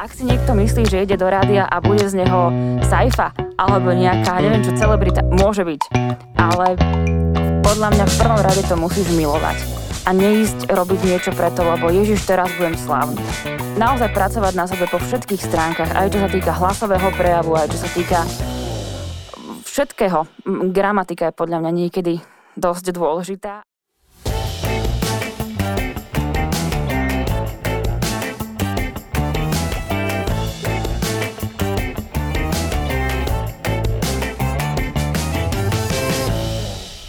Ak si niekto myslí, že ide do rádia a bude z neho sajfa alebo nejaká, neviem čo, celebrita, môže byť. Ale podľa mňa v prvom rade to musíš milovať a neísť robiť niečo preto, lebo Ježiš, teraz budem slávny. Naozaj pracovať na sebe po všetkých stránkach, aj čo sa týka hlasového prejavu, aj čo sa týka všetkého. Gramatika je podľa mňa niekedy dosť dôležitá.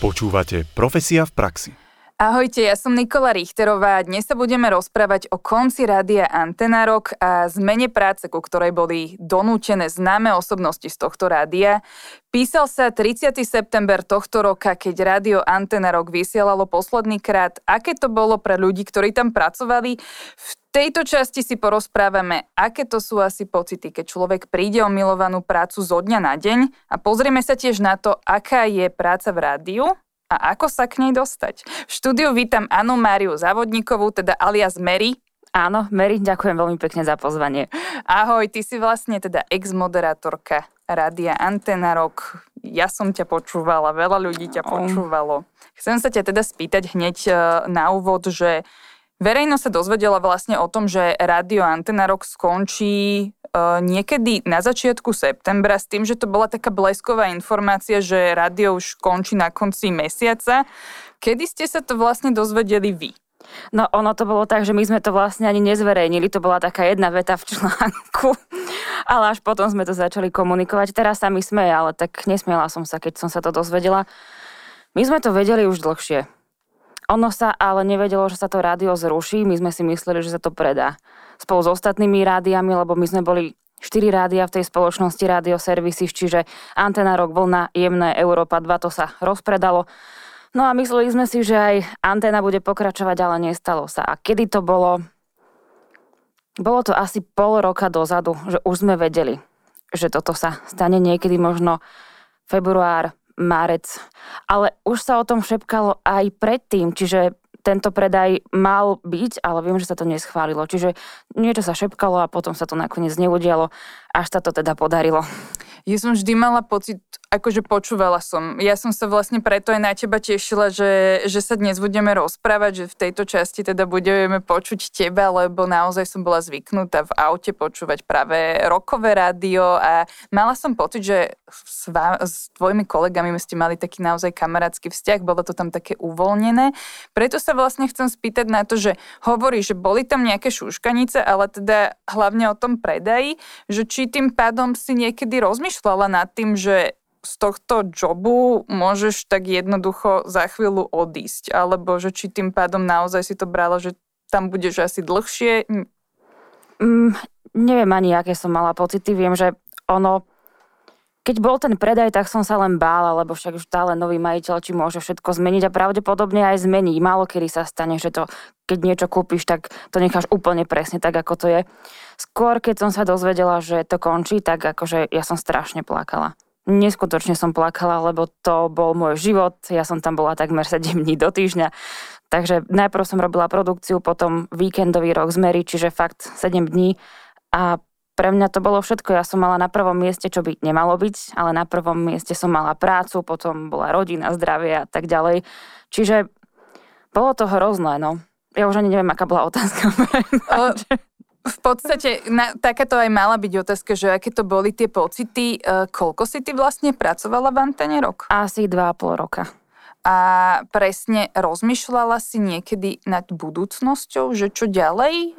Počúvate Profesia v praxi. Ahojte, ja som Nikola Richterová a dnes sa budeme rozprávať o konci rádia Antenarok a zmene práce, ku ktorej boli donútené známe osobnosti z tohto rádia. Písal sa 30. september tohto roka, keď rádio Antenarok vysielalo posledný krát. Aké to bolo pre ľudí, ktorí tam pracovali? V tejto časti si porozprávame, aké to sú asi pocity, keď človek príde o milovanú prácu zo dňa na deň a pozrieme sa tiež na to, aká je práca v rádiu a ako sa k nej dostať. V štúdiu vítam Anu Máriu Závodníkovú, teda alias Mary. Áno, Mary, ďakujem veľmi pekne za pozvanie. Ahoj, ty si vlastne teda ex-moderátorka Rádia Antena Rock. Ja som ťa počúvala, veľa ľudí ťa počúvalo. Chcem sa ťa teda spýtať hneď e, na úvod, že Verejnosť sa dozvedela vlastne o tom, že rádio Antena Rock skončí E, niekedy na začiatku septembra s tým, že to bola taká blesková informácia, že rádio už končí na konci mesiaca. Kedy ste sa to vlastne dozvedeli vy? No ono to bolo tak, že my sme to vlastne ani nezverejnili, to bola taká jedna veta v článku, ale až potom sme to začali komunikovať. Teraz sa mi smeje, ale tak nesmiela som sa, keď som sa to dozvedela. My sme to vedeli už dlhšie. Ono sa ale nevedelo, že sa to rádio zruší, my sme si mysleli, že sa to predá spolu s ostatnými rádiami, lebo my sme boli štyri rádia v tej spoločnosti Radio Services, čiže Antena Rock, Vlna, Jemné, Európa 2, to sa rozpredalo. No a mysleli sme si, že aj Antena bude pokračovať, ale nestalo sa. A kedy to bolo? Bolo to asi pol roka dozadu, že už sme vedeli, že toto sa stane niekedy možno február, márec. Ale už sa o tom šepkalo aj predtým, čiže tento predaj mal byť, ale viem, že sa to neschválilo. Čiže niečo sa šepkalo a potom sa to nakoniec neudialo, až sa to teda podarilo. Ja som vždy mala pocit, akože počúvala som. Ja som sa vlastne preto aj na teba tešila, že, že sa dnes budeme rozprávať, že v tejto časti teda budeme počuť teba, lebo naozaj som bola zvyknutá v aute počúvať práve rokové rádio a mala som pocit, že s, vám, s tvojimi kolegami ste mali taký naozaj kamarátsky vzťah, bolo to tam také uvoľnené. Preto sa vlastne chcem spýtať na to, že hovorí, že boli tam nejaké šuškanice, ale teda hlavne o tom predaji, že či tým pádom si niekedy rozmýšľala nad tým, že z tohto jobu môžeš tak jednoducho za chvíľu odísť, alebo že či tým pádom naozaj si to brala, že tam budeš asi dlhšie? Mm, neviem ani, aké som mala pocity. Viem, že ono, keď bol ten predaj, tak som sa len bála, lebo však už stále nový majiteľ, či môže všetko zmeniť a pravdepodobne aj zmení. Málo kedy sa stane, že to, keď niečo kúpiš, tak to necháš úplne presne tak, ako to je. Skôr, keď som sa dozvedela, že to končí, tak akože ja som strašne plakala. Neskutočne som plakala, lebo to bol môj život. Ja som tam bola takmer 7 dní do týždňa. Takže najprv som robila produkciu, potom víkendový rok z Mary, čiže fakt 7 dní. A pre mňa to bolo všetko. Ja som mala na prvom mieste, čo by nemalo byť, ale na prvom mieste som mala prácu, potom bola rodina, zdravie a tak ďalej. Čiže bolo to hrozné, no. Ja už ani neviem, aká bola otázka. v podstate na, takáto aj mala byť otázka, že aké to boli tie pocity. E, koľko si ty vlastne pracovala v Antene rok? Asi dva a pol roka. A presne rozmýšľala si niekedy nad budúcnosťou, že čo ďalej?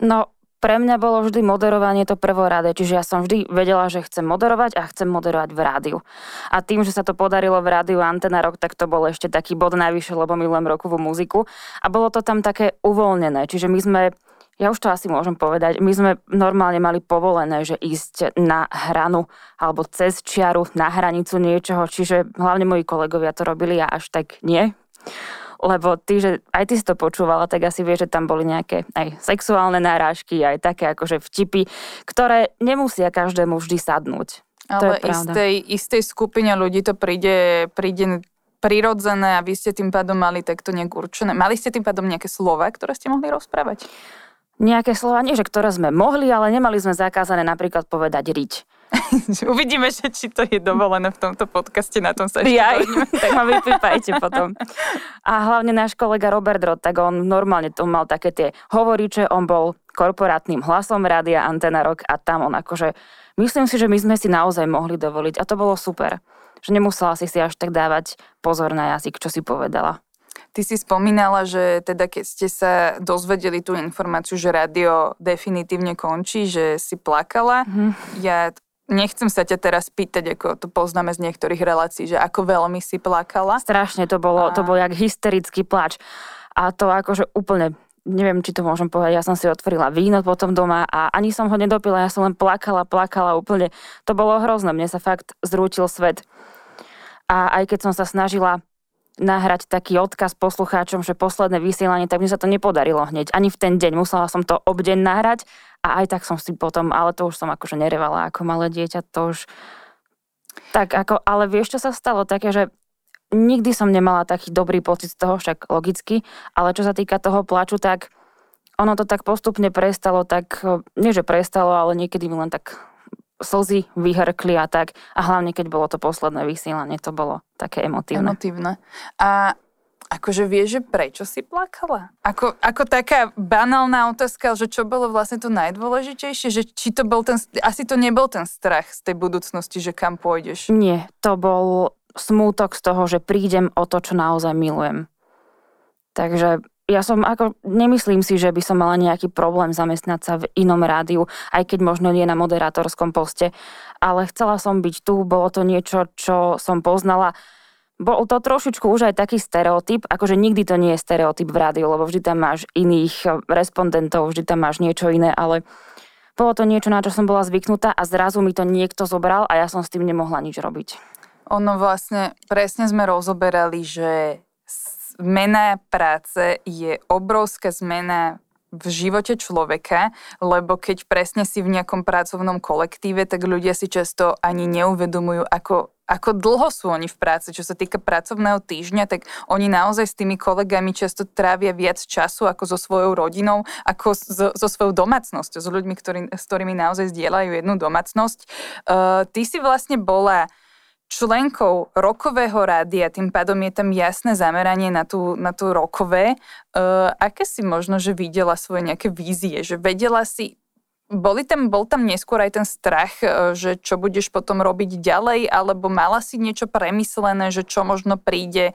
No, pre mňa bolo vždy moderovanie to prvorade, čiže ja som vždy vedela, že chcem moderovať a chcem moderovať v rádiu. A tým, že sa to podarilo v rádiu Antena Rock, tak to bol ešte taký bod najvyššie, lebo milujem rokovú muziku. A bolo to tam také uvoľnené, čiže my sme ja už to asi môžem povedať, my sme normálne mali povolené, že ísť na hranu alebo cez čiaru na hranicu niečoho, čiže hlavne moji kolegovia to robili, ja až tak nie lebo ty, že aj ty si to počúvala, tak asi vieš, že tam boli nejaké aj sexuálne náražky, aj také akože vtipy, ktoré nemusia každému vždy sadnúť. Ale istej, istej skupine ľudí to príde, príde prirodzené a vy ste tým pádom mali takto nejak určené. Mali ste tým pádom nejaké slova, ktoré ste mohli rozprávať? Nejaké slova, nie že ktoré sme mohli, ale nemali sme zakázané napríklad povedať riť. Uvidíme, že či to je dovolené v tomto podcaste, na tom sa ešte Jaj, tak ma vypípajte potom. A hlavne náš kolega Robert Rod, tak on normálne to mal také tie hovoriče, on bol korporátnym hlasom Rádia Antena Rock a tam on akože, myslím si, že my sme si naozaj mohli dovoliť a to bolo super. Že nemusela si si až tak dávať pozor na jazyk, čo si povedala. Ty si spomínala, že teda keď ste sa dozvedeli tú informáciu, že rádio definitívne končí, že si plakala. Mm. Ja nechcem sa ťa teraz pýtať, ako to poznáme z niektorých relácií, že ako veľmi si plakala. Strašne to bolo, a... to bol jak hysterický plač. A to akože úplne neviem, či to môžem povedať, ja som si otvorila víno potom doma a ani som ho nedopila, ja som len plakala, plakala úplne. To bolo hrozné, mne sa fakt zrútil svet. A aj keď som sa snažila nahrať taký odkaz poslucháčom, že posledné vysielanie, tak mi sa to nepodarilo hneď. Ani v ten deň. Musela som to obdeň nahrať a aj tak som si potom, ale to už som akože nerevala ako malé dieťa, to už... Tak ako, ale vieš, čo sa stalo? Také, že nikdy som nemala taký dobrý pocit z toho, však logicky, ale čo sa týka toho plaču, tak ono to tak postupne prestalo, tak nie, že prestalo, ale niekedy mi len tak slzy vyhrkli a tak. A hlavne, keď bolo to posledné vysielanie, to bolo také emotívne. Emotívne. A akože vieš, že prečo si plakala? Ako, ako taká banálna otázka, že čo bolo vlastne to najdôležitejšie? Že či to bol ten, asi to nebol ten strach z tej budúcnosti, že kam pôjdeš? Nie, to bol smútok z toho, že prídem o to, čo naozaj milujem. Takže ja som ako, nemyslím si, že by som mala nejaký problém zamestnať sa v inom rádiu, aj keď možno nie na moderátorskom poste, ale chcela som byť tu, bolo to niečo, čo som poznala. Bol to trošičku už aj taký stereotyp, akože nikdy to nie je stereotyp v rádiu, lebo vždy tam máš iných eh, respondentov, vždy tam máš niečo iné, ale bolo to niečo, na čo som bola zvyknutá a zrazu mi to niekto zobral a ja som s tým nemohla nič robiť. Ono vlastne, presne sme rozoberali, že zmena práce je obrovská zmena v živote človeka, lebo keď presne si v nejakom pracovnom kolektíve, tak ľudia si často ani neuvedomujú, ako, ako dlho sú oni v práci. Čo sa týka pracovného týždňa, tak oni naozaj s tými kolegami často trávia viac času ako so svojou rodinou, ako so, so svojou domácnosťou, s ľuďmi, ktorý, s ktorými naozaj zdieľajú jednu domácnosť. Uh, ty si vlastne bola členkou rokového rádia, tým pádom je tam jasné zameranie na tú, na tú rokové. Uh, aké si možno, že videla svoje nejaké vízie, že vedela si, boli tam, bol tam neskôr aj ten strach, uh, že čo budeš potom robiť ďalej, alebo mala si niečo premyslené, že čo možno príde,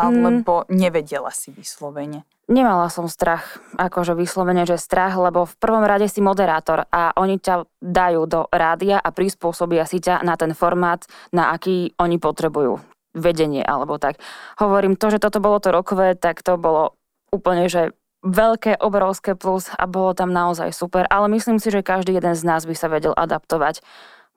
alebo mm. nevedela si vyslovene? Nemala som strach, akože vyslovene, že strach, lebo v prvom rade si moderátor a oni ťa dajú do rádia a prispôsobia si ťa na ten formát, na aký oni potrebujú vedenie alebo tak. Hovorím, to, že toto bolo to rokové, tak to bolo úplne, že veľké, obrovské plus a bolo tam naozaj super, ale myslím si, že každý jeden z nás by sa vedel adaptovať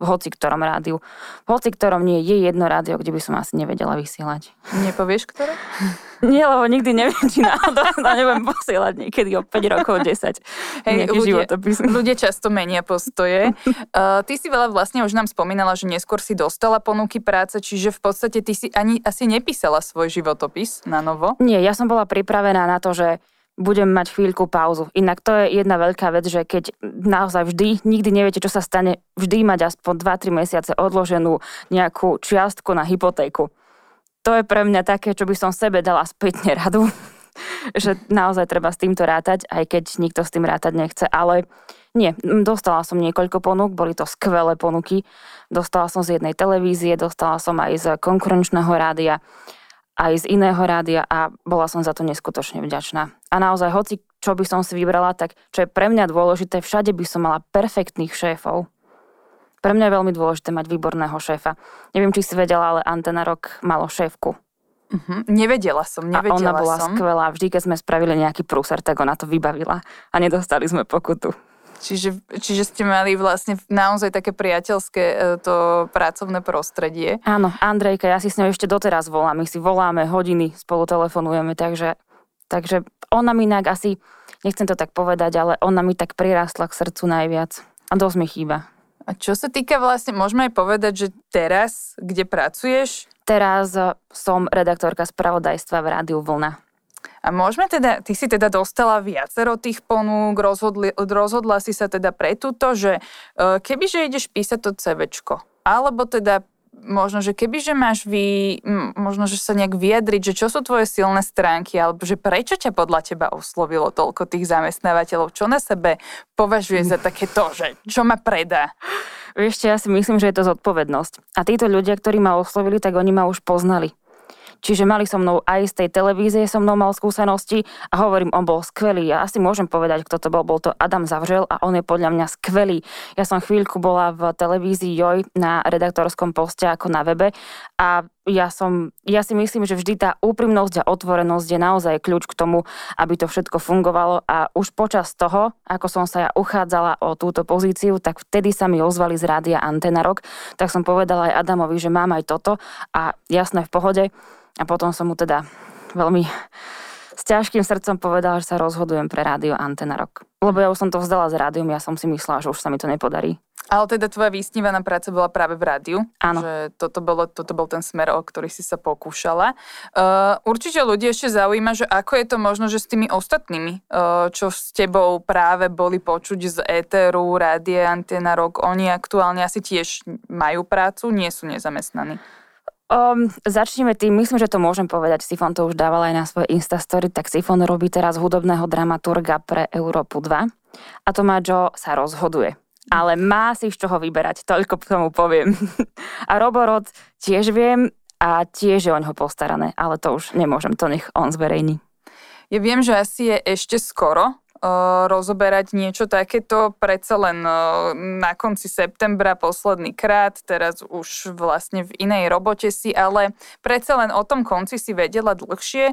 v hoci ktorom rádiu. V hoci ktorom nie je jedno rádio, kde by som asi nevedela vysielať. Nepovieš, ktoré? Nie, lebo nikdy neviem, či náhodou nebudem posielať niekedy o 5 rokov, 10. Hej, ľudia, ľudia často menia postoje. Uh, ty si veľa vlastne už nám spomínala, že neskôr si dostala ponuky práce, čiže v podstate ty si ani asi nepísala svoj životopis na novo. Nie, ja som bola pripravená na to, že budem mať chvíľku pauzu. Inak to je jedna veľká vec, že keď naozaj vždy, nikdy neviete, čo sa stane, vždy mať aspoň 2-3 mesiace odloženú nejakú čiastku na hypotéku. To je pre mňa také, čo by som sebe dala spätne radu, že naozaj treba s týmto rátať, aj keď nikto s tým rátať nechce, ale nie, dostala som niekoľko ponúk, boli to skvelé ponuky. Dostala som z jednej televízie, dostala som aj z konkurenčného rádia aj z iného rádia a bola som za to neskutočne vďačná. A naozaj, hoci čo by som si vybrala, tak čo je pre mňa dôležité, všade by som mala perfektných šéfov. Pre mňa je veľmi dôležité mať výborného šéfa. Neviem, či si vedela, ale Antena Rock malo šéfku. Uh-huh. Nevedela som, nevedela a ona bola som. skvelá. Vždy, keď sme spravili nejaký prúser, tak ona to vybavila a nedostali sme pokutu. Čiže, čiže ste mali vlastne naozaj také priateľské e, to pracovné prostredie. Áno, Andrejka, ja si s ňou ešte doteraz volám. My si voláme hodiny, spolu telefonujeme, takže, takže ona mi inak asi, nechcem to tak povedať, ale ona mi tak prirastla k srdcu najviac. A dosť mi chýba. A čo sa týka vlastne, môžeme aj povedať, že teraz, kde pracuješ? Teraz som redaktorka spravodajstva v Rádiu Vlna. A môžeme teda, ty si teda dostala viacero tých ponúk, rozhodla si sa teda pre túto, že e, kebyže ideš písať to CVčko, alebo teda možno, že keby, že máš vy, možno, že sa nejak vyjadriť, že čo sú tvoje silné stránky, alebo že prečo ťa podľa teba oslovilo toľko tých zamestnávateľov, čo na sebe považuje za také to, že čo ma predá? Vieš, ja si myslím, že je to zodpovednosť. A títo ľudia, ktorí ma oslovili, tak oni ma už poznali. Čiže mali so mnou aj z tej televízie, so mnou mal skúsenosti a hovorím, on bol skvelý. Ja asi môžem povedať, kto to bol. Bol to Adam Zavřel a on je podľa mňa skvelý. Ja som chvíľku bola v televízii Joj na redaktorskom poste ako na webe a ja, som, ja si myslím, že vždy tá úprimnosť a otvorenosť je naozaj kľúč k tomu, aby to všetko fungovalo a už počas toho, ako som sa ja uchádzala o túto pozíciu, tak vtedy sa mi ozvali z rádia Antena Rock, tak som povedala aj Adamovi, že mám aj toto a jasné v pohode. A potom som mu teda veľmi s ťažkým srdcom povedala, že sa rozhodujem pre rádio Antena Rock. Lebo ja už som to vzdala s rádiom, ja som si myslela, že už sa mi to nepodarí. Ale teda tvoja vysnívaná práca bola práve v rádiu. Áno. Že toto, bolo, toto bol ten smer, o ktorý si sa pokúšala. Uh, určite ľudí ešte zaujíma, že ako je to možno, že s tými ostatnými, uh, čo s tebou práve boli počuť z éteru, rádie, Antena Rock, oni aktuálne asi tiež majú prácu, nie sú nezamestnaní. Um, začneme tým, myslím, že to môžem povedať, Sifon to už dával aj na svoje Instastory, tak Sifon robí teraz hudobného dramaturga pre Európu 2 a Tomáčo sa rozhoduje. Ale má si z čoho vyberať, toľko k tomu poviem. a Roborod tiež viem a tiež je o ňoho postarané, ale to už nemôžem, to nech on zverejní. Ja viem, že asi je ešte skoro, rozoberať niečo takéto predsa len na konci septembra posledný krát, teraz už vlastne v inej robote si, ale predsa len o tom konci si vedela dlhšie.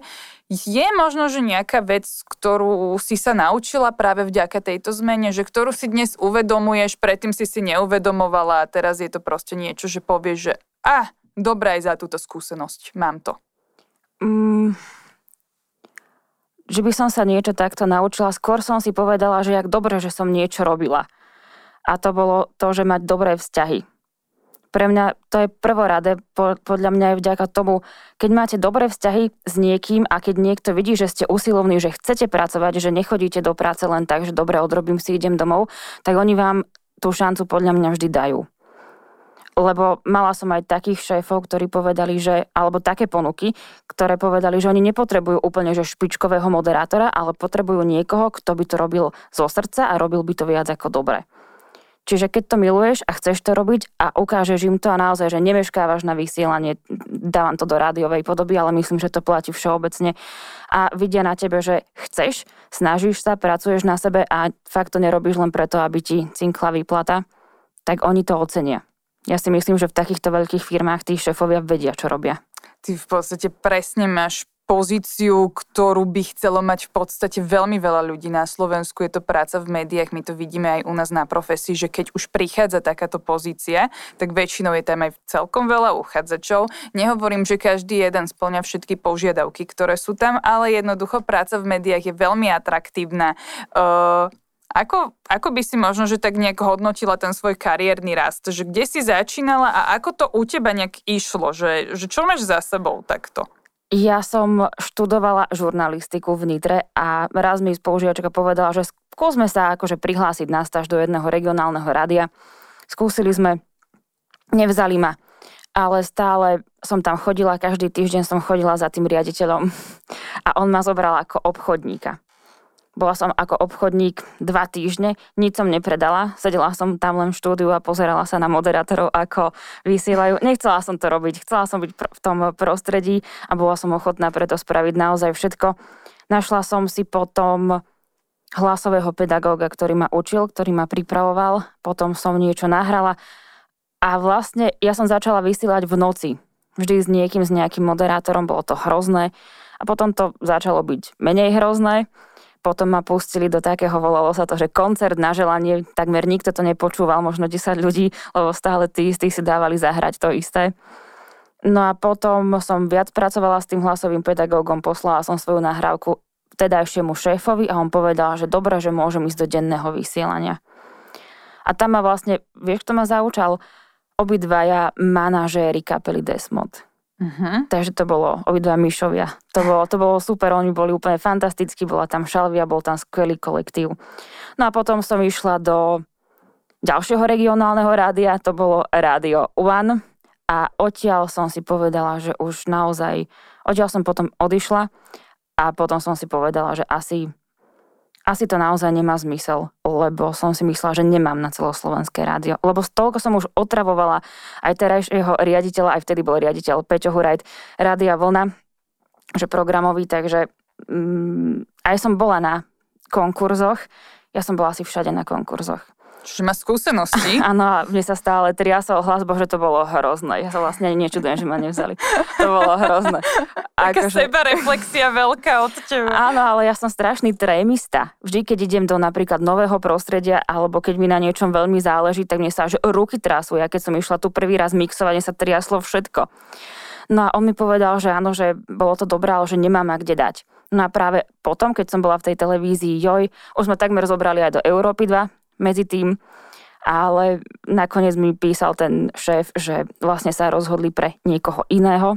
Je možno, že nejaká vec, ktorú si sa naučila práve vďaka tejto zmene, že ktorú si dnes uvedomuješ, predtým si si neuvedomovala a teraz je to proste niečo, že povieš, že a, ah, dobrá aj za túto skúsenosť, mám to. Mm, že by som sa niečo takto naučila. Skôr som si povedala, že jak dobre, že som niečo robila. A to bolo to, že mať dobré vzťahy. Pre mňa to je prvorade, podľa mňa je vďaka tomu, keď máte dobré vzťahy s niekým a keď niekto vidí, že ste usilovní, že chcete pracovať, že nechodíte do práce len tak, že dobre odrobím si, idem domov, tak oni vám tú šancu podľa mňa vždy dajú lebo mala som aj takých šéfov, ktorí povedali, že, alebo také ponuky, ktoré povedali, že oni nepotrebujú úplne že špičkového moderátora, ale potrebujú niekoho, kto by to robil zo srdca a robil by to viac ako dobre. Čiže keď to miluješ a chceš to robiť a ukážeš im to a naozaj, že nemeškávaš na vysielanie, dávam to do rádiovej podoby, ale myslím, že to platí všeobecne a vidia na tebe, že chceš, snažíš sa, pracuješ na sebe a fakt to nerobíš len preto, aby ti cinkla výplata, tak oni to ocenia. Ja si myslím, že v takýchto veľkých firmách tí šéfovia vedia, čo robia. Ty v podstate presne máš pozíciu, ktorú by chcelo mať v podstate veľmi veľa ľudí na Slovensku. Je to práca v médiách, my to vidíme aj u nás na profesii, že keď už prichádza takáto pozícia, tak väčšinou je tam aj celkom veľa uchádzačov. Nehovorím, že každý jeden splňa všetky požiadavky, ktoré sú tam, ale jednoducho práca v médiách je veľmi atraktívna. Uh, ako, ako by si možno, že tak nejak hodnotila ten svoj kariérny rast? Že kde si začínala a ako to u teba nejak išlo? Že, že čo máš za sebou takto? Ja som študovala žurnalistiku v Nitre a raz mi spolužiačka povedala, že skúsme sa akože prihlásiť na stáž do jedného regionálneho rádia. Skúsili sme, nevzali ma, ale stále som tam chodila, každý týždeň som chodila za tým riaditeľom a on ma zobral ako obchodníka. Bola som ako obchodník dva týždne, nič som nepredala, sedela som tam len v štúdiu a pozerala sa na moderátorov, ako vysielajú. Nechcela som to robiť, chcela som byť v tom prostredí a bola som ochotná preto spraviť naozaj všetko. Našla som si potom hlasového pedagóga, ktorý ma učil, ktorý ma pripravoval, potom som niečo nahrala a vlastne ja som začala vysielať v noci. Vždy s niekým, s nejakým moderátorom, bolo to hrozné a potom to začalo byť menej hrozné potom ma pustili do takého, volalo sa to, že koncert na želanie, takmer nikto to nepočúval, možno 10 ľudí, lebo stále tí istí si dávali zahrať to isté. No a potom som viac pracovala s tým hlasovým pedagógom, poslala som svoju nahrávku vtedajšiemu šéfovi a on povedal, že dobre, že môžem ísť do denného vysielania. A tam ma vlastne, vieš, kto ma zaučal? Obidvaja manažéri kapely Desmod. Uh-huh. Takže to bolo obidva myšovia. To bolo, to bolo super, oni boli úplne fantastickí, bola tam Šalvia, bol tam skvelý kolektív. No a potom som išla do ďalšieho regionálneho rádia, to bolo Rádio One a odtiaľ som si povedala, že už naozaj, odtiaľ som potom odišla a potom som si povedala, že asi asi to naozaj nemá zmysel, lebo som si myslela, že nemám na celoslovenské rádio. Lebo toľko som už otravovala aj terajšieho riaditeľa, aj vtedy bol riaditeľ Peťo Hurajt, Rádia Vlna, že programový, takže mm, aj som bola na konkurzoch, ja som bola asi všade na konkurzoch. Čiže má skúsenosti. Áno, mne sa stále triasol hlas, bože, to bolo hrozné. Ja sa vlastne ani nečudujem, že ma nevzali. To bolo hrozné. Taká že... seba reflexia veľká od teba. Áno, ale ja som strašný trémista. Vždy, keď idem do napríklad nového prostredia, alebo keď mi na niečom veľmi záleží, tak mne sa až ruky trasú. Ja keď som išla tu prvý raz mixovať, sa triaslo všetko. No a on mi povedal, že áno, že bolo to dobré, ale že nemám a kde dať. No a práve potom, keď som bola v tej televízii Joj, už sme takmer zobrali aj do Európy 2, medzi tým, ale nakoniec mi písal ten šéf, že vlastne sa rozhodli pre niekoho iného.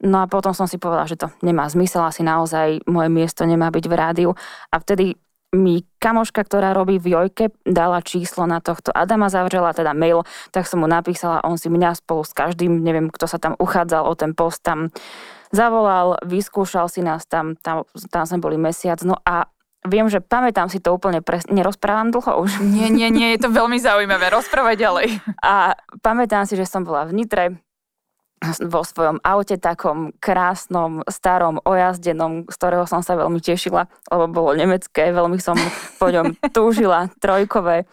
No a potom som si povedala, že to nemá zmysel, asi naozaj moje miesto nemá byť v rádiu. A vtedy mi kamoška, ktorá robí v Jojke, dala číslo na tohto Adama Zavrela, teda mail, tak som mu napísala, on si mňa spolu s každým, neviem, kto sa tam uchádzal o ten post, tam zavolal, vyskúšal si nás tam, tam, tam sme boli mesiac, no a Viem, že pamätám si to úplne presne. Nerozprávam dlho už. Nie, nie, nie, je to veľmi zaujímavé. Rozprávaj ďalej. A pamätám si, že som bola v Nitre vo svojom aute takom krásnom, starom, ojazdenom, z ktorého som sa veľmi tešila, lebo bolo nemecké, veľmi som po ňom túžila, trojkové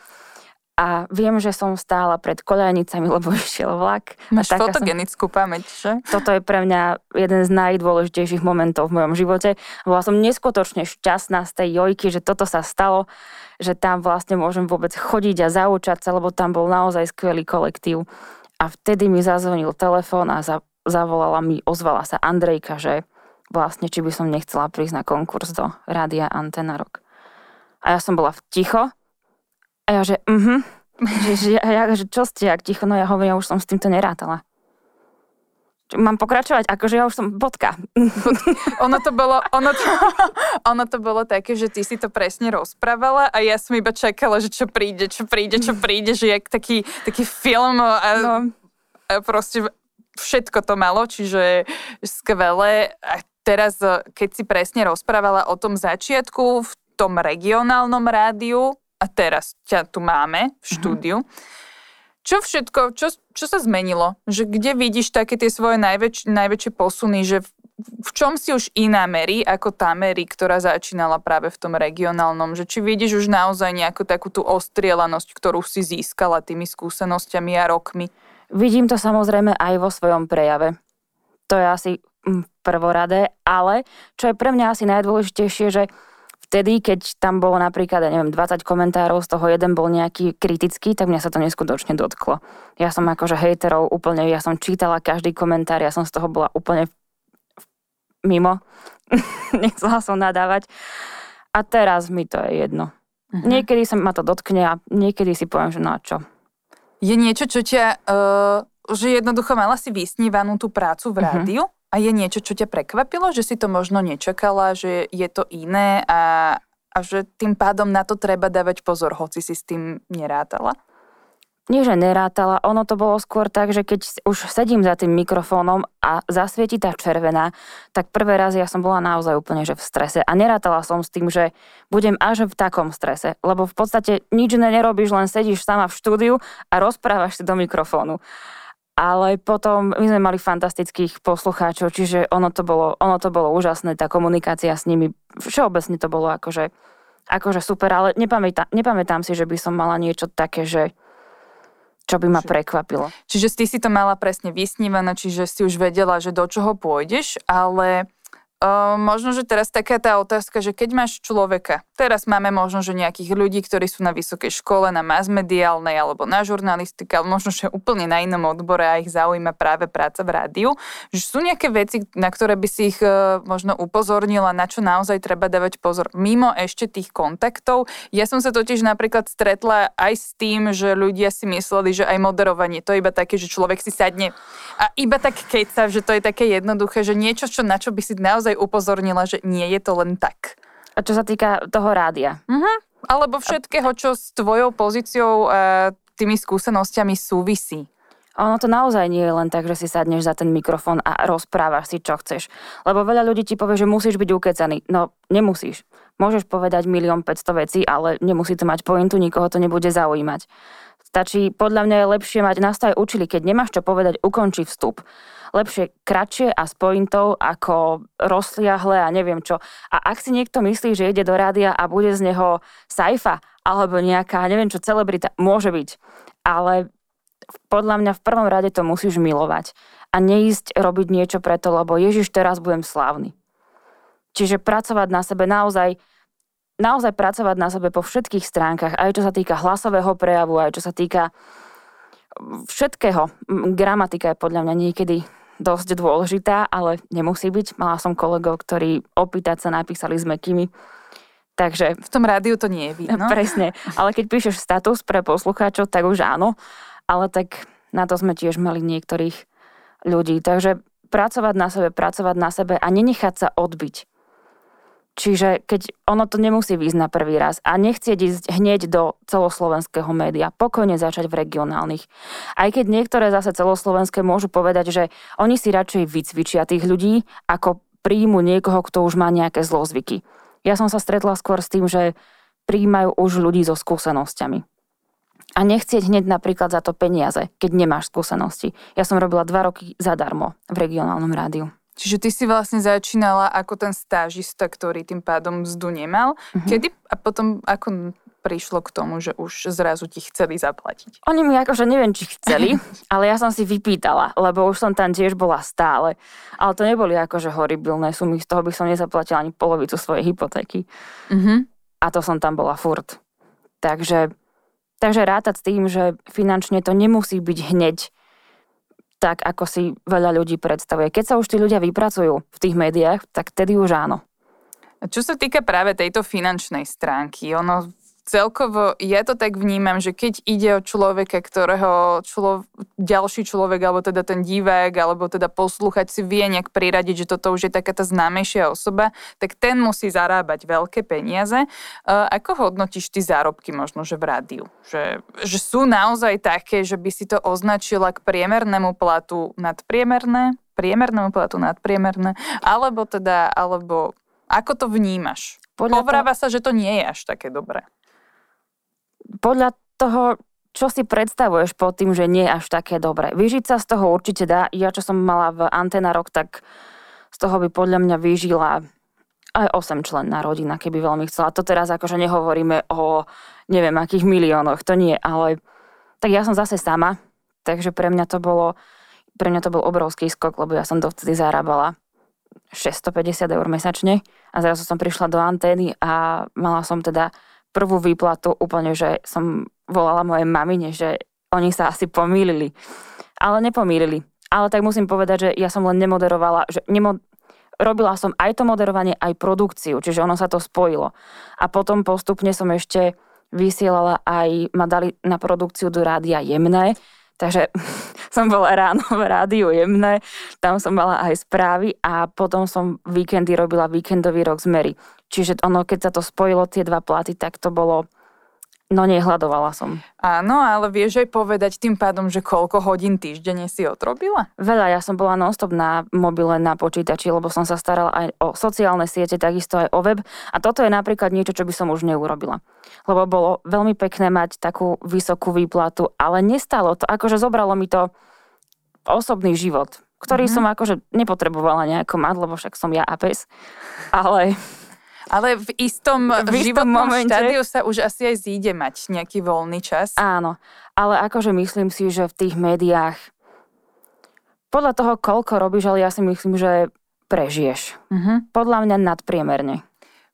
a viem, že som stála pred koľajnicami, lebo išiel vlak. Máš fotogenickú som... pamäť, že? Toto je pre mňa jeden z najdôležitejších momentov v mojom živote. Bola som neskutočne šťastná z tej jojky, že toto sa stalo, že tam vlastne môžem vôbec chodiť a zaučať sa, lebo tam bol naozaj skvelý kolektív. A vtedy mi zazvonil telefón a za, zavolala mi, ozvala sa Andrejka, že vlastne či by som nechcela prísť na konkurs do Rádia Antena Rock. A ja som bola v ticho, a ja, že mhm. že, že, ja, že čo ste, ak ticho, no ja hovorím, ja už som s týmto nerátala. Mám pokračovať, akože ja už som bodka. ono, to bolo, ono, to, ono to bolo také, že ty si to presne rozprávala a ja som iba čakala, že čo príde, čo príde, čo príde, že jak taký, taký film a, no. a proste všetko to malo, čiže skvelé. A teraz, keď si presne rozprávala o tom začiatku v tom regionálnom rádiu, a teraz ťa tu máme v mhm. štúdiu. Uh-huh. Čo všetko, čo, čo sa zmenilo? Že kde vidíš také tie svoje najväč, najväčšie posuny, že v, v čom si už iná Mary ako tá Mary, ktorá začínala práve v tom regionálnom? Že či vidíš už naozaj nejakú takú tú ostrielanosť, ktorú si získala tými skúsenosťami a rokmi? Vidím to samozrejme aj vo svojom prejave. To je asi mm, prvoradé, ale čo je pre mňa asi najdôležitejšie, že vtedy, keď tam bolo napríklad, neviem, 20 komentárov, z toho jeden bol nejaký kritický, tak mňa sa to neskutočne dotklo. Ja som akože hejterov úplne, ja som čítala každý komentár, ja som z toho bola úplne mimo. Nechcela som nadávať. A teraz mi to je jedno. Uh-huh. Niekedy sa ma to dotkne a niekedy si poviem, že na čo. Je niečo, čo ťa, uh, že jednoducho mala si vysnívanú tú prácu v mhm. rádiu? Uh-huh a je niečo, čo ťa prekvapilo, že si to možno nečakala, že je to iné a, a že tým pádom na to treba dávať pozor, hoci si s tým nerátala? Nie, že nerátala, ono to bolo skôr tak, že keď už sedím za tým mikrofónom a zasvieti tá červená, tak prvé raz ja som bola naozaj úplne že v strese. A nerátala som s tým, že budem až v takom strese, lebo v podstate nič nerobíš, len sedíš sama v štúdiu a rozprávaš si do mikrofónu ale potom my sme mali fantastických poslucháčov, čiže ono to bolo, ono to bolo úžasné, tá komunikácia s nimi, všeobecne to bolo akože, akože super, ale nepamätám, nepamätám si, že by som mala niečo také, že čo by ma prekvapilo. Čiže ty si to mala presne vysnívané, čiže si už vedela, že do čoho pôjdeš, ale Uh, možno, že teraz taká tá otázka, že keď máš človeka, teraz máme možno, že nejakých ľudí, ktorí sú na vysokej škole, na masmediálnej alebo na žurnalistike, ale možno, že úplne na inom odbore a ich zaujíma práve práca v rádiu, že sú nejaké veci, na ktoré by si ich uh, možno upozornila, na čo naozaj treba dávať pozor, mimo ešte tých kontaktov. Ja som sa totiž napríklad stretla aj s tým, že ľudia si mysleli, že aj moderovanie, to je iba také, že človek si sadne a iba tak keď sa, že to je také jednoduché, že niečo, čo, na čo by si naozaj naozaj upozornila, že nie je to len tak. A čo sa týka toho rádia? Uh-huh. Alebo všetkého, čo s tvojou pozíciou a tými skúsenosťami súvisí. Ono to naozaj nie je len tak, že si sadneš za ten mikrofón a rozprávaš si, čo chceš. Lebo veľa ľudí ti povie, že musíš byť ukecaný. No, nemusíš. Môžeš povedať milión 500 vecí, ale nemusí to mať pointu, nikoho to nebude zaujímať. Stačí, podľa mňa je lepšie mať, nás to aj učili, keď nemáš čo povedať, ukonči vstup lepšie kratšie a s pointou ako rozliahle a neviem čo. A ak si niekto myslí, že ide do rádia a bude z neho sajfa alebo nejaká, neviem čo, celebrita, môže byť. Ale podľa mňa v prvom rade to musíš milovať a neísť robiť niečo preto, lebo Ježiš, teraz budem slávny. Čiže pracovať na sebe naozaj, naozaj pracovať na sebe po všetkých stránkach, aj čo sa týka hlasového prejavu, aj čo sa týka všetkého. Gramatika je podľa mňa niekedy dosť dôležitá, ale nemusí byť. Mala som kolegov, ktorí opýtať sa napísali s mekými. Takže... V tom rádiu to nie je vidno. Presne. Ale keď píšeš status pre poslucháčov, tak už áno. Ale tak na to sme tiež mali niektorých ľudí. Takže pracovať na sebe, pracovať na sebe a nenechať sa odbiť. Čiže keď ono to nemusí výjsť na prvý raz a nechcieť ísť hneď do celoslovenského média, pokojne začať v regionálnych. Aj keď niektoré zase celoslovenské môžu povedať, že oni si radšej vycvičia tých ľudí, ako príjmu niekoho, kto už má nejaké zlozvyky. Ja som sa stretla skôr s tým, že príjmajú už ľudí so skúsenosťami. A nechcieť hneď napríklad za to peniaze, keď nemáš skúsenosti. Ja som robila dva roky zadarmo v regionálnom rádiu. Čiže ty si vlastne začínala ako ten stážista, ktorý tým pádom mzdu nemal. Mm-hmm. Kedy a potom ako prišlo k tomu, že už zrazu ti chceli zaplatiť? Oni mi akože neviem, či chceli, ale ja som si vypýtala, lebo už som tam tiež bola stále. Ale to neboli akože horibilné sumy, z toho by som nezaplatila ani polovicu svojej hypotéky. Mm-hmm. A to som tam bola furt. Takže, takže rátať s tým, že finančne to nemusí byť hneď tak, ako si veľa ľudí predstavuje. Keď sa už tí ľudia vypracujú v tých médiách, tak tedy už áno. Čo sa týka práve tejto finančnej stránky, ono celkovo ja to tak vnímam, že keď ide o človeka, ktorého člo, ďalší človek, alebo teda ten divák, alebo teda poslúchať si vie nejak priradiť, že toto už je taká tá známejšia osoba, tak ten musí zarábať veľké peniaze. Ako hodnotíš ty zárobky možno, že v rádiu? Že, že sú naozaj také, že by si to označila k priemernému platu nadpriemerné? Priemernému platu nadpriemerné? Alebo teda, alebo ako to vnímaš? Podľa Povráva to... sa, že to nie je až také dobré podľa toho, čo si predstavuješ pod tým, že nie až také dobre. Vyžiť sa z toho určite dá. Ja, čo som mala v Antena rok, tak z toho by podľa mňa vyžila aj 8 členná rodina, keby veľmi chcela. To teraz akože nehovoríme o neviem akých miliónoch, to nie, ale tak ja som zase sama, takže pre mňa to bolo, pre mňa to bol obrovský skok, lebo ja som dovtedy zarábala 650 eur mesačne a zrazu som prišla do antény a mala som teda prvú výplatu úplne, že som volala mojej mamine, že oni sa asi pomýlili. Ale nepomýlili. Ale tak musím povedať, že ja som len nemoderovala, že nemo, robila som aj to moderovanie, aj produkciu, čiže ono sa to spojilo. A potom postupne som ešte vysielala aj, ma dali na produkciu do rádia jemné, takže som bola ráno v rádiu jemné, tam som mala aj správy a potom som víkendy robila víkendový rok z Mary. Čiže ono, keď sa to spojilo, tie dva platy, tak to bolo No nehľadovala som. Áno, ale vieš aj povedať tým pádom, že koľko hodín týždenne si odrobila? Veľa, ja som bola nonstop na mobile, na počítači, lebo som sa starala aj o sociálne siete, takisto aj o web. A toto je napríklad niečo, čo by som už neurobila. Lebo bolo veľmi pekné mať takú vysokú výplatu, ale nestalo to, akože zobralo mi to osobný život, ktorý mm-hmm. som akože nepotrebovala nejako mať, lebo však som ja a pes. Ale ale v istom, v istom momente štádiu sa už asi aj zíde mať nejaký voľný čas. Áno, ale akože myslím si, že v tých médiách podľa toho, koľko robíš, ale ja si myslím, že prežiješ. Mhm. Podľa mňa nadpriemerne.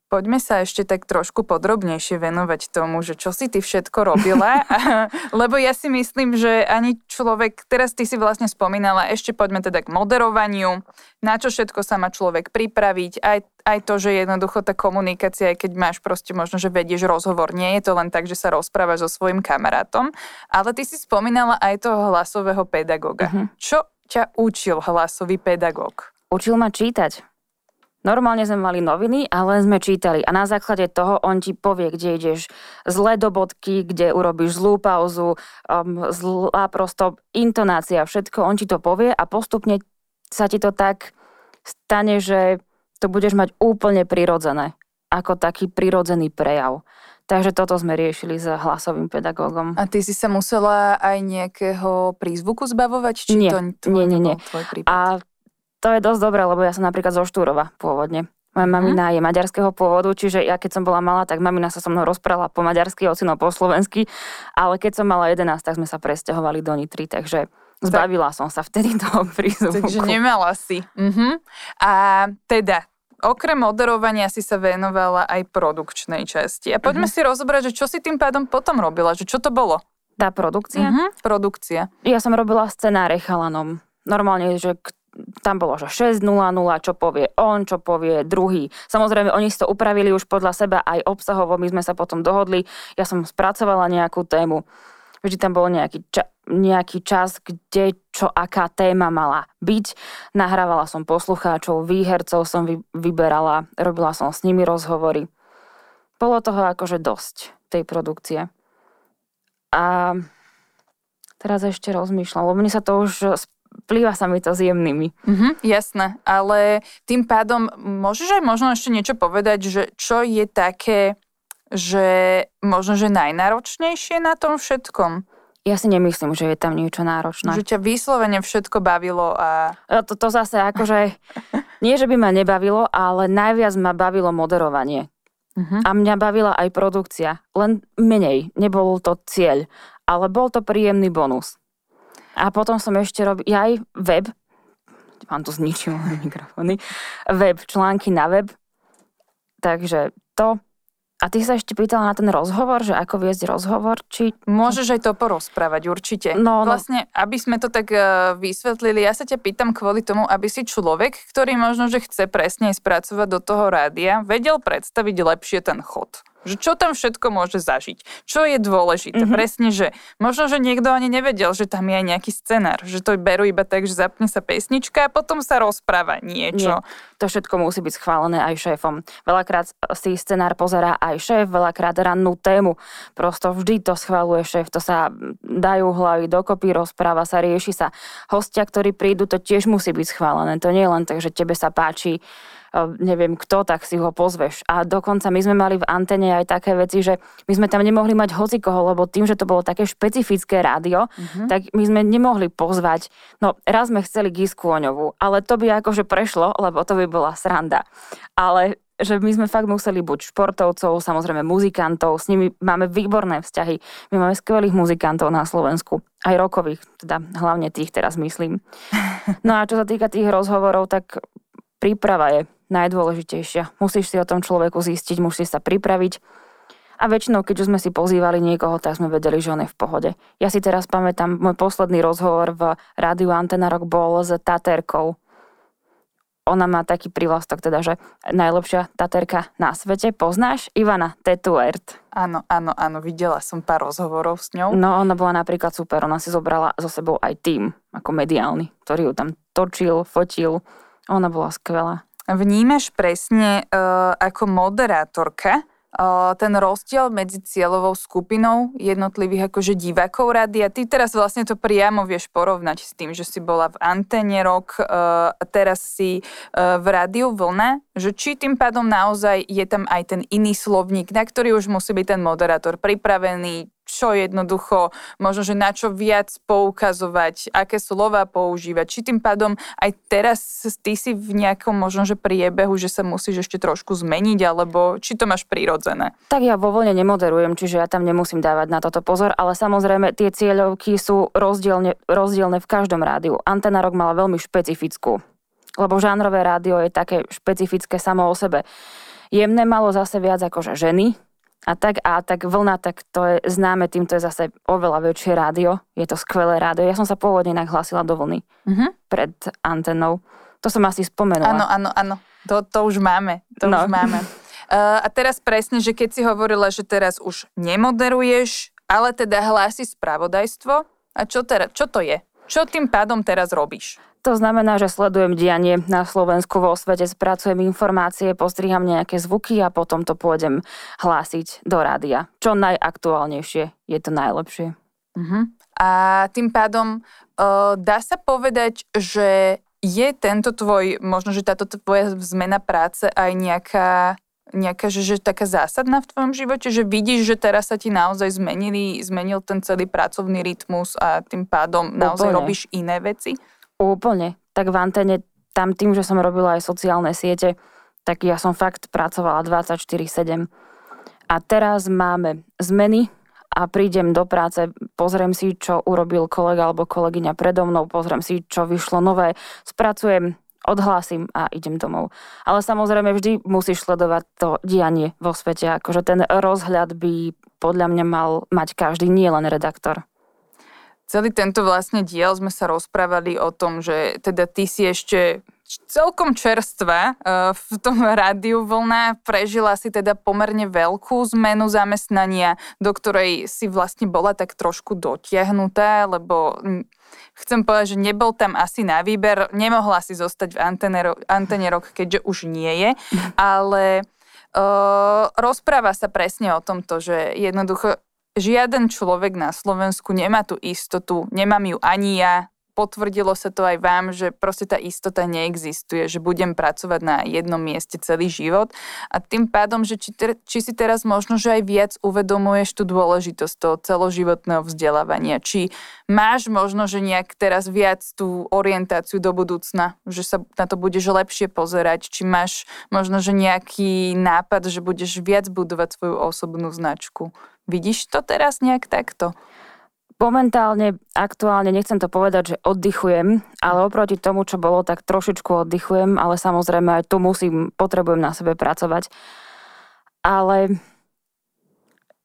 Poďme sa ešte tak trošku podrobnejšie venovať tomu, že čo si ty všetko robila, lebo ja si myslím, že ani človek, teraz ty si vlastne spomínala, ešte poďme teda k moderovaniu, na čo všetko sa má človek pripraviť, aj, aj to, že jednoducho tá komunikácia, aj keď máš proste možno, že vedieš rozhovor, nie je to len tak, že sa rozprávaš so svojim kamarátom, ale ty si spomínala aj toho hlasového pedagóga. Uh-huh. Čo ťa učil hlasový pedagóg? Učil ma čítať. Normálne sme mali noviny, ale sme čítali a na základe toho on ti povie, kde ideš zle do bodky, kde urobíš zlú pauzu, um, zlá prosto intonácia, všetko, on ti to povie a postupne sa ti to tak stane, že to budeš mať úplne prirodzené, ako taký prirodzený prejav. Takže toto sme riešili s hlasovým pedagógom. A ty si sa musela aj nejakého prízvuku zbavovať? Či nie, to, to nie, nie, nie. Tvoj prípad? A to je dosť dobré, lebo ja som napríklad zo Štúrova pôvodne. Moja mhm. mamina je maďarského pôvodu, čiže ja keď som bola malá, tak mamina sa so mnou rozprala po maďarsky, ocino po slovensky, ale keď som mala 11, tak sme sa presťahovali do Nitry, takže zbavila som sa vtedy toho prízvuku. Takže nemala si. Uh-huh. A teda, okrem moderovania si sa venovala aj produkčnej časti. A poďme uh-huh. si rozobrať, že čo si tým pádom potom robila, že čo to bolo? Tá produkcia? Uh-huh. Produkcia. Ja som robila scenáre chalanom. Normálne, že tam bolo, že 6.00, čo povie on, čo povie druhý. Samozrejme, oni si to upravili už podľa seba aj obsahovo, my sme sa potom dohodli, ja som spracovala nejakú tému, vždy tam bol nejaký, ča- nejaký čas, kde čo aká téma mala byť. Nahrávala som poslucháčov, výhercov som vy- vyberala, robila som s nimi rozhovory. Bolo toho akože dosť, tej produkcie. A teraz ešte rozmýšľam, lebo mne sa to už plýva sa mi to s jemnými. Mm-hmm, jasné, ale tým pádom môžeš aj možno ešte niečo povedať, že čo je také, že možno, že najnáročnejšie na tom všetkom? Ja si nemyslím, že je tam niečo náročné. Že ťa vyslovene všetko bavilo a... To, to zase akože, nie že by ma nebavilo, ale najviac ma bavilo moderovanie. Uh-huh. A mňa bavila aj produkcia. Len menej, nebol to cieľ, ale bol to príjemný bonus. A potom som ešte robil aj web, mám tu zničil mikrofóny, web, články na web. Takže to. A ty sa ešte pýtala na ten rozhovor, že ako viesť rozhovor, či... Môžeš aj to porozprávať, určite. No, no. Vlastne, aby sme to tak uh, vysvetlili, ja sa ťa pýtam kvôli tomu, aby si človek, ktorý možno, že chce presne spracovať do toho rádia, vedel predstaviť lepšie ten chod. Že čo tam všetko môže zažiť? Čo je dôležité? Mm-hmm. Presne, že možno, že niekto ani nevedel, že tam je aj nejaký scenár. Že to berú iba tak, že zapne sa pesnička a potom sa rozpráva niečo. Nie. To všetko musí byť schválené aj šéfom. Veľakrát si scenár pozerá aj šéf, veľakrát rannú tému. Prosto vždy to schváluje šéf. To sa dajú hlavy dokopy, rozpráva sa, rieši sa. Hostia, ktorí prídu, to tiež musí byť schválené. To nie je len tak, že tebe sa páči neviem kto, tak si ho pozveš. A dokonca my sme mali v antene aj také veci, že my sme tam nemohli mať hocikoho, lebo tým, že to bolo také špecifické rádio, mm-hmm. tak my sme nemohli pozvať. No raz sme chceli Gisku Oňovú, ale to by akože prešlo, lebo to by bola sranda. Ale že my sme fakt museli buď športovcov, samozrejme muzikantov, s nimi máme výborné vzťahy. My máme skvelých muzikantov na Slovensku, aj rokových, teda hlavne tých teraz myslím. No a čo sa týka tých rozhovorov, tak príprava je najdôležitejšia. Musíš si o tom človeku zistiť, musíš sa pripraviť. A väčšinou, keď už sme si pozývali niekoho, tak sme vedeli, že on je v pohode. Ja si teraz pamätám, môj posledný rozhovor v rádiu Antena Rock bol s Taterkou. Ona má taký prívlastok, teda, že najlepšia Taterka na svete. Poznáš? Ivana Tetuert. Áno, áno, áno, videla som pár rozhovorov s ňou. No, ona bola napríklad super, ona si zobrala so sebou aj tým, ako mediálny, ktorý ju tam točil, fotil. Ona bola skvelá. Vnímaš presne uh, ako moderátorka uh, ten rozdiel medzi cieľovou skupinou jednotlivých akože divákov rady a ty teraz vlastne to priamo vieš porovnať s tým, že si bola v Antene rok uh, a teraz si v rádiu Vlna, že či tým pádom naozaj je tam aj ten iný slovník, na ktorý už musí byť ten moderátor pripravený, čo jednoducho, možno, že na čo viac poukazovať, aké slova používať. Či tým pádom aj teraz ty si v nejakom možno, že priebehu, že sa musíš ešte trošku zmeniť, alebo či to máš prirodzené? Tak ja vo voľne nemoderujem, čiže ja tam nemusím dávať na toto pozor, ale samozrejme tie cieľovky sú rozdielne, rozdielne v každom rádiu. Antena Rock mala veľmi špecifickú lebo žánrové rádio je také špecifické samo o sebe. Jemné malo zase viac akože ženy, a tak, a tak vlna, tak to je známe, tým to je zase oveľa väčšie rádio. Je to skvelé rádio. Ja som sa pôvodne inak hlásila do vlny uh-huh. pred antenou. To som asi spomenula. Áno, áno, áno. To, to už máme. To no. už máme. Uh, a teraz presne, že keď si hovorila, že teraz už nemoderuješ, ale teda hlási spravodajstvo, a čo, teraz, čo to je? Čo tým pádom teraz robíš? To znamená, že sledujem dianie na Slovensku vo svete, spracujem informácie, postriham nejaké zvuky a potom to pôjdem hlásiť do rádia. Čo najaktuálnejšie je to najlepšie. Uh-huh. A tým pádom uh, dá sa povedať, že je tento tvoj, možno, že táto tvoja zmena práce aj nejaká nejaká, že, že taká zásadná v tvojom živote, že vidíš, že teraz sa ti naozaj zmenili, zmenil ten celý pracovný rytmus a tým pádom naozaj Úplne. robíš iné veci? Úplne. Tak v antene, tam tým, že som robila aj sociálne siete, tak ja som fakt pracovala 24-7. A teraz máme zmeny a prídem do práce, pozriem si, čo urobil kolega alebo kolegyňa predo mnou, pozriem si, čo vyšlo nové, spracujem, odhlásim a idem domov. Ale samozrejme vždy musíš sledovať to dianie vo svete, akože ten rozhľad by podľa mňa mal mať každý, nie len redaktor. Celý tento vlastne diel sme sa rozprávali o tom, že teda ty si ešte celkom čerstvá eh, v tom rádiu vlna. Prežila si teda pomerne veľkú zmenu zamestnania, do ktorej si vlastne bola tak trošku dotiahnutá, lebo chcem povedať, že nebol tam asi na výber. Nemohla si zostať v antene, antene rok, keďže už nie je, ale uh, rozpráva sa presne o tomto, že jednoducho žiaden človek na Slovensku nemá tú istotu, nemám ju ani ja, potvrdilo sa to aj vám, že proste tá istota neexistuje, že budem pracovať na jednom mieste celý život. A tým pádom, že či, te, či si teraz možno, že aj viac uvedomuješ tú dôležitosť toho celoživotného vzdelávania, či máš možno, že nejak teraz viac tú orientáciu do budúcna, že sa na to budeš lepšie pozerať, či máš možno, že nejaký nápad, že budeš viac budovať svoju osobnú značku. Vidíš to teraz nejak takto? Momentálne, aktuálne, nechcem to povedať, že oddychujem, ale oproti tomu, čo bolo, tak trošičku oddychujem, ale samozrejme aj tu musím, potrebujem na sebe pracovať. Ale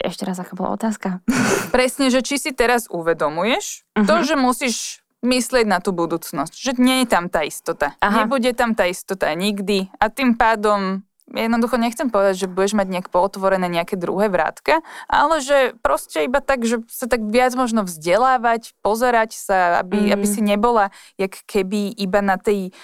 ešte raz, aká bola otázka? Presne, že či si teraz uvedomuješ uh-huh. to, mhm. že musíš myslieť na tú budúcnosť, že nie je tam tá istota. Aha. Nebude tam tá istota nikdy a tým pádom jednoducho nechcem povedať, že budeš mať nejak pootvorené nejaké druhé vrátka, ale že proste iba tak, že sa tak viac možno vzdelávať, pozerať sa, aby, mm. aby si nebola jak keby iba na tej,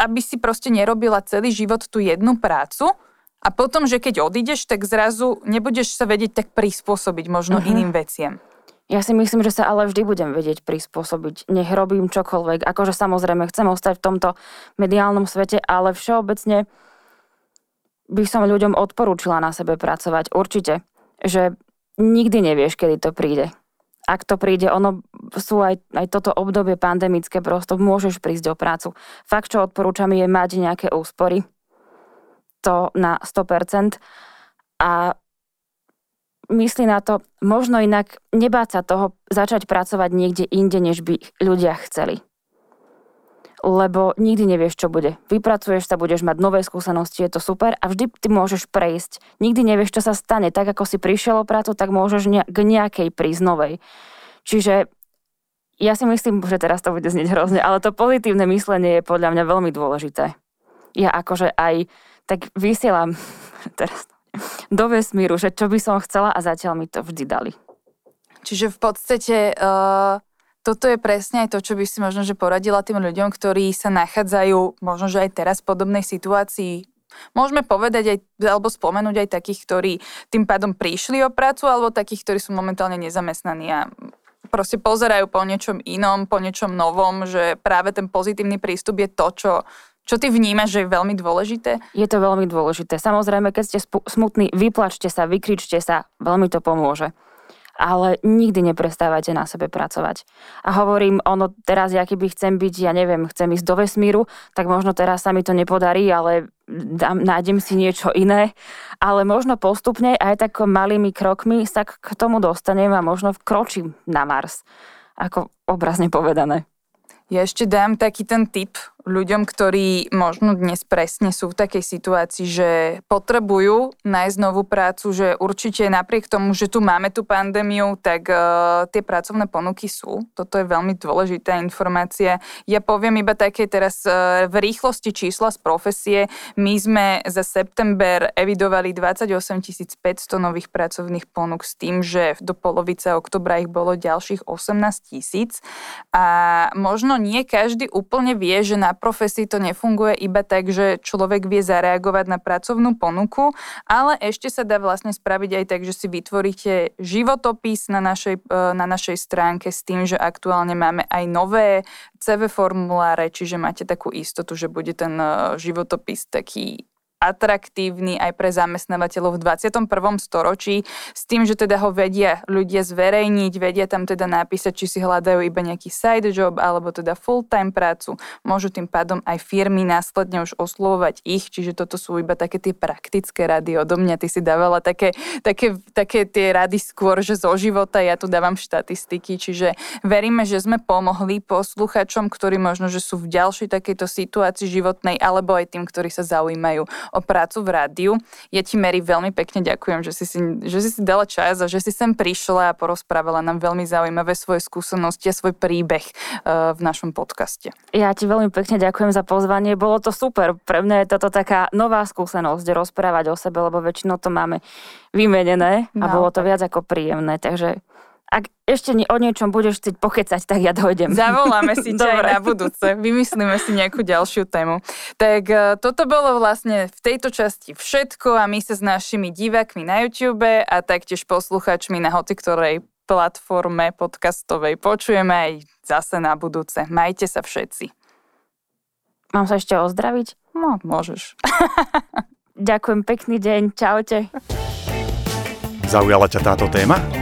aby si proste nerobila celý život tú jednu prácu, a potom, že keď odídeš, tak zrazu nebudeš sa vedieť tak prispôsobiť možno uh-huh. iným veciam. Ja si myslím, že sa ale vždy budem vedieť prispôsobiť. Nech robím čokoľvek. Akože samozrejme chcem ostať v tomto mediálnom svete, ale všeobecne by som ľuďom odporúčila na sebe pracovať. Určite. Že nikdy nevieš, kedy to príde. Ak to príde, ono sú aj, aj toto obdobie pandemické, prosto môžeš prísť o prácu. Fakt, čo odporúčam, je mať nejaké úspory. To na 100%. A myslí na to, možno inak nebáť sa toho začať pracovať niekde inde, než by ľudia chceli lebo nikdy nevieš, čo bude. Vypracuješ sa, budeš mať nové skúsenosti, je to super a vždy ty môžeš prejsť. Nikdy nevieš, čo sa stane. Tak ako si prišiel o prácu, tak môžeš k nejakej prísť novej. Čiže ja si myslím, že teraz to bude znieť hrozne, ale to pozitívne myslenie je podľa mňa veľmi dôležité. Ja akože aj tak vysielam teraz do vesmíru, že čo by som chcela a zatiaľ mi to vždy dali. Čiže v podstate uh, toto je presne aj to, čo by si možno, že poradila tým ľuďom, ktorí sa nachádzajú možno, že aj teraz v podobnej situácii. Môžeme povedať aj, alebo spomenúť aj takých, ktorí tým pádom prišli o prácu, alebo takých, ktorí sú momentálne nezamestnaní a proste pozerajú po niečom inom, po niečom novom, že práve ten pozitívny prístup je to, čo, čo ty vnímaš, že je veľmi dôležité? Je to veľmi dôležité. Samozrejme, keď ste smutní, vyplačte sa, vykričte sa, veľmi to pomôže ale nikdy neprestávajte na sebe pracovať. A hovorím, ono teraz, ja keby chcem byť, ja neviem, chcem ísť do vesmíru, tak možno teraz sa mi to nepodarí, ale dám, nájdem si niečo iné. Ale možno postupne aj tak malými krokmi sa k tomu dostanem a možno vkročím na Mars. Ako obrazne povedané. Ja ešte dám taký ten tip ľuďom, ktorí možno dnes presne sú v takej situácii, že potrebujú nájsť novú prácu, že určite napriek tomu, že tu máme tú pandémiu, tak uh, tie pracovné ponuky sú. Toto je veľmi dôležitá informácia. Ja poviem iba také teraz uh, v rýchlosti čísla z profesie. My sme za september evidovali 28 500 nových pracovných ponúk s tým, že do polovice oktobra ich bolo ďalších 18 tisíc. A možno nie každý úplne vie, že na profesii to nefunguje iba tak, že človek vie zareagovať na pracovnú ponuku, ale ešte sa dá vlastne spraviť aj tak, že si vytvoríte životopis na našej, e, na našej stránke s tým, že aktuálne máme aj nové CV formuláre, čiže máte takú istotu, že bude ten e, životopis taký atraktívny aj pre zamestnávateľov v 21. storočí s tým, že teda ho vedia ľudia zverejniť, vedia tam teda napísať, či si hľadajú iba nejaký side job alebo teda full-time prácu. Môžu tým pádom aj firmy následne už oslovovať ich, čiže toto sú iba také tie praktické rady odo mňa. Ty si dávala také, také, také tie rady skôr, že zo života, ja tu dávam štatistiky, čiže veríme, že sme pomohli posluchačom, ktorí možno, že sú v ďalšej takejto situácii životnej, alebo aj tým, ktorí sa zaujímajú o prácu v rádiu. Ja ti, Mary, veľmi pekne ďakujem, že si si, že si si dala čas a že si sem prišla a porozprávala nám veľmi zaujímavé svoje skúsenosti a svoj príbeh uh, v našom podcaste. Ja ti veľmi pekne ďakujem za pozvanie. Bolo to super. Pre mňa je toto taká nová skúsenosť rozprávať o sebe, lebo väčšinou to máme vymenené a no, bolo to viac ako príjemné. Takže ak ešte o niečom budeš chcieť pochycať, tak ja dojdem. Zavoláme si ťa aj na budúce. Vymyslíme si nejakú ďalšiu tému. Tak e, toto bolo vlastne v tejto časti všetko a my sa s našimi divákmi na YouTube a taktiež posluchačmi na hoci ktorej platforme podcastovej počujeme aj zase na budúce. Majte sa všetci. Mám sa ešte ozdraviť? No, môžeš. Ďakujem, pekný deň, čaute. Zaujala ťa táto téma?